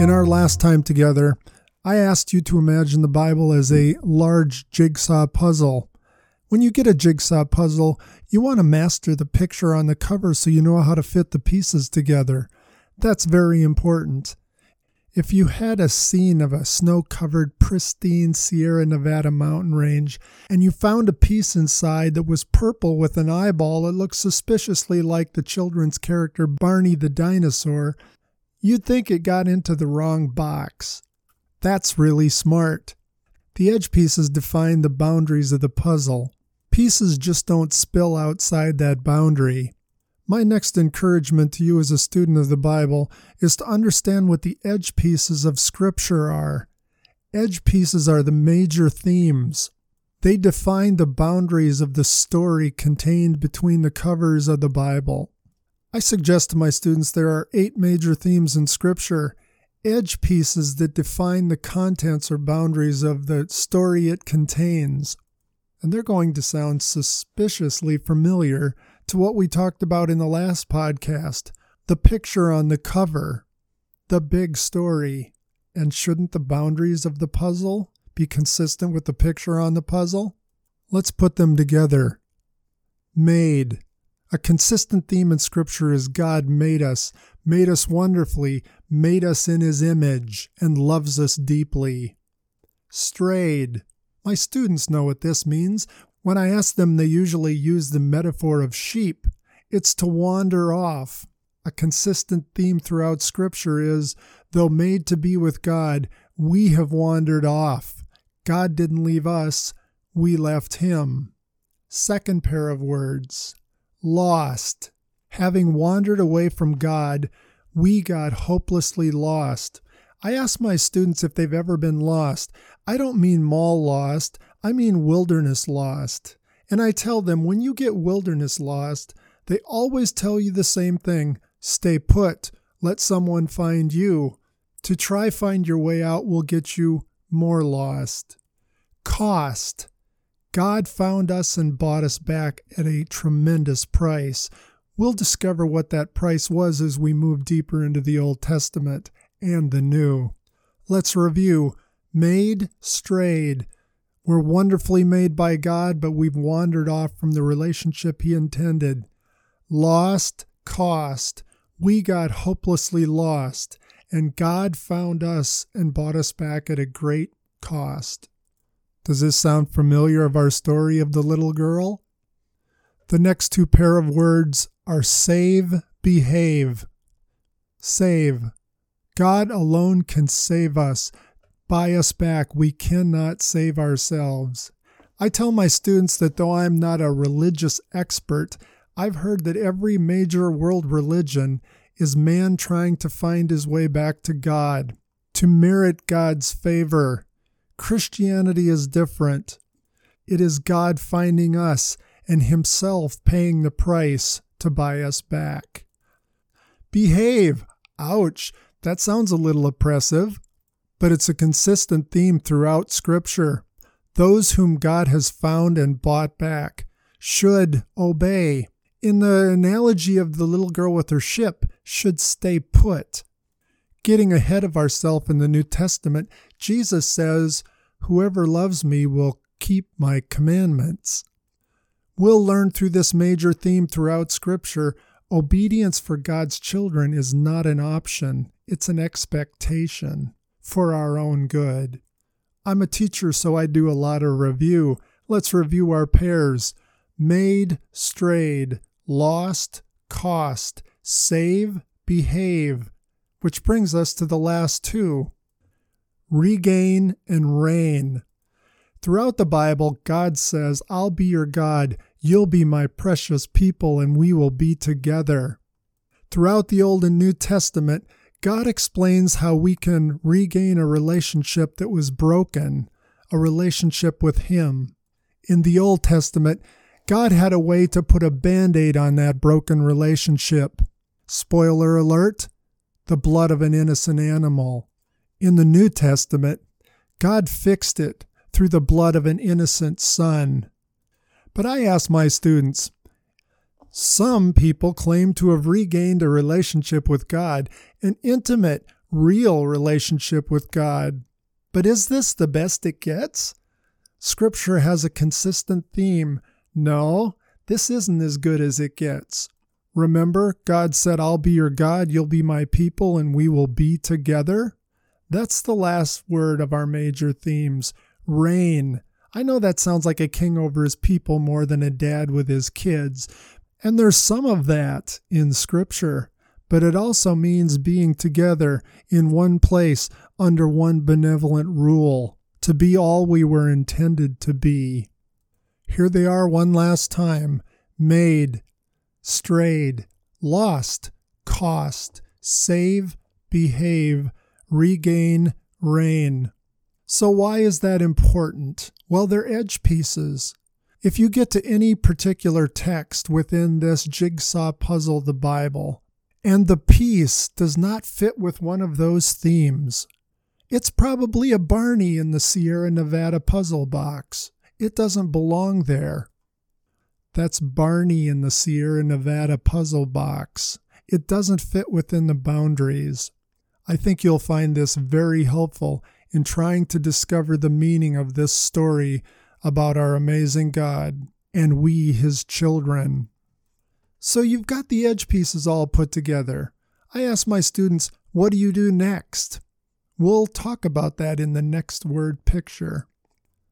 In our last time together, I asked you to imagine the Bible as a large jigsaw puzzle. When you get a jigsaw puzzle, you want to master the picture on the cover so you know how to fit the pieces together. That's very important. If you had a scene of a snow covered, pristine Sierra Nevada mountain range and you found a piece inside that was purple with an eyeball that looked suspiciously like the children's character Barney the dinosaur, You'd think it got into the wrong box. That's really smart. The edge pieces define the boundaries of the puzzle. Pieces just don't spill outside that boundary. My next encouragement to you as a student of the Bible is to understand what the edge pieces of Scripture are. Edge pieces are the major themes. They define the boundaries of the story contained between the covers of the Bible. I suggest to my students there are eight major themes in Scripture, edge pieces that define the contents or boundaries of the story it contains. And they're going to sound suspiciously familiar to what we talked about in the last podcast the picture on the cover, the big story. And shouldn't the boundaries of the puzzle be consistent with the picture on the puzzle? Let's put them together. Made a consistent theme in Scripture is God made us, made us wonderfully, made us in His image, and loves us deeply. Strayed. My students know what this means. When I ask them, they usually use the metaphor of sheep. It's to wander off. A consistent theme throughout Scripture is though made to be with God, we have wandered off. God didn't leave us, we left Him. Second pair of words lost. Having wandered away from God, we got hopelessly lost. I ask my students if they've ever been lost. I don't mean mall lost, I mean wilderness lost. And I tell them when you get wilderness lost, they always tell you the same thing stay put, let someone find you. To try find your way out will get you more lost. Cost. God found us and bought us back at a tremendous price. We'll discover what that price was as we move deeper into the Old Testament and the New. Let's review. Made, strayed. We're wonderfully made by God, but we've wandered off from the relationship He intended. Lost, cost. We got hopelessly lost, and God found us and bought us back at a great cost. Does this sound familiar of our story of the little girl? The next two pair of words are save, behave. Save. God alone can save us, buy us back. We cannot save ourselves. I tell my students that though I'm not a religious expert, I've heard that every major world religion is man trying to find his way back to God, to merit God's favor. Christianity is different. It is God finding us and Himself paying the price to buy us back. Behave. Ouch. That sounds a little oppressive, but it's a consistent theme throughout Scripture. Those whom God has found and bought back should obey. In the analogy of the little girl with her ship, should stay put. Getting ahead of ourselves in the New Testament, Jesus says, Whoever loves me will keep my commandments. We'll learn through this major theme throughout Scripture obedience for God's children is not an option, it's an expectation for our own good. I'm a teacher, so I do a lot of review. Let's review our pairs made, strayed, lost, cost, save, behave, which brings us to the last two regain, and reign. Throughout the Bible, God says, I'll be your God, you'll be my precious people, and we will be together. Throughout the Old and New Testament, God explains how we can regain a relationship that was broken, a relationship with Him. In the Old Testament, God had a way to put a band aid on that broken relationship. Spoiler alert the blood of an innocent animal. In the New Testament, God fixed it through the blood of an innocent son. But I ask my students, some people claim to have regained a relationship with God, an intimate, real relationship with God. But is this the best it gets? Scripture has a consistent theme. No, this isn't as good as it gets. Remember, God said, I'll be your God, you'll be my people, and we will be together? That's the last word of our major themes. Reign. I know that sounds like a king over his people more than a dad with his kids, and there's some of that in Scripture, but it also means being together in one place under one benevolent rule, to be all we were intended to be. Here they are one last time. Made, strayed, lost, cost, save, behave, regain, reign. So, why is that important? Well, they're edge pieces. If you get to any particular text within this jigsaw puzzle, the Bible, and the piece does not fit with one of those themes, it's probably a Barney in the Sierra Nevada puzzle box. It doesn't belong there. That's Barney in the Sierra Nevada puzzle box. It doesn't fit within the boundaries. I think you'll find this very helpful in trying to discover the meaning of this story about our amazing God and we, his children. So you've got the edge pieces all put together. I ask my students, what do you do next? We'll talk about that in the next word picture.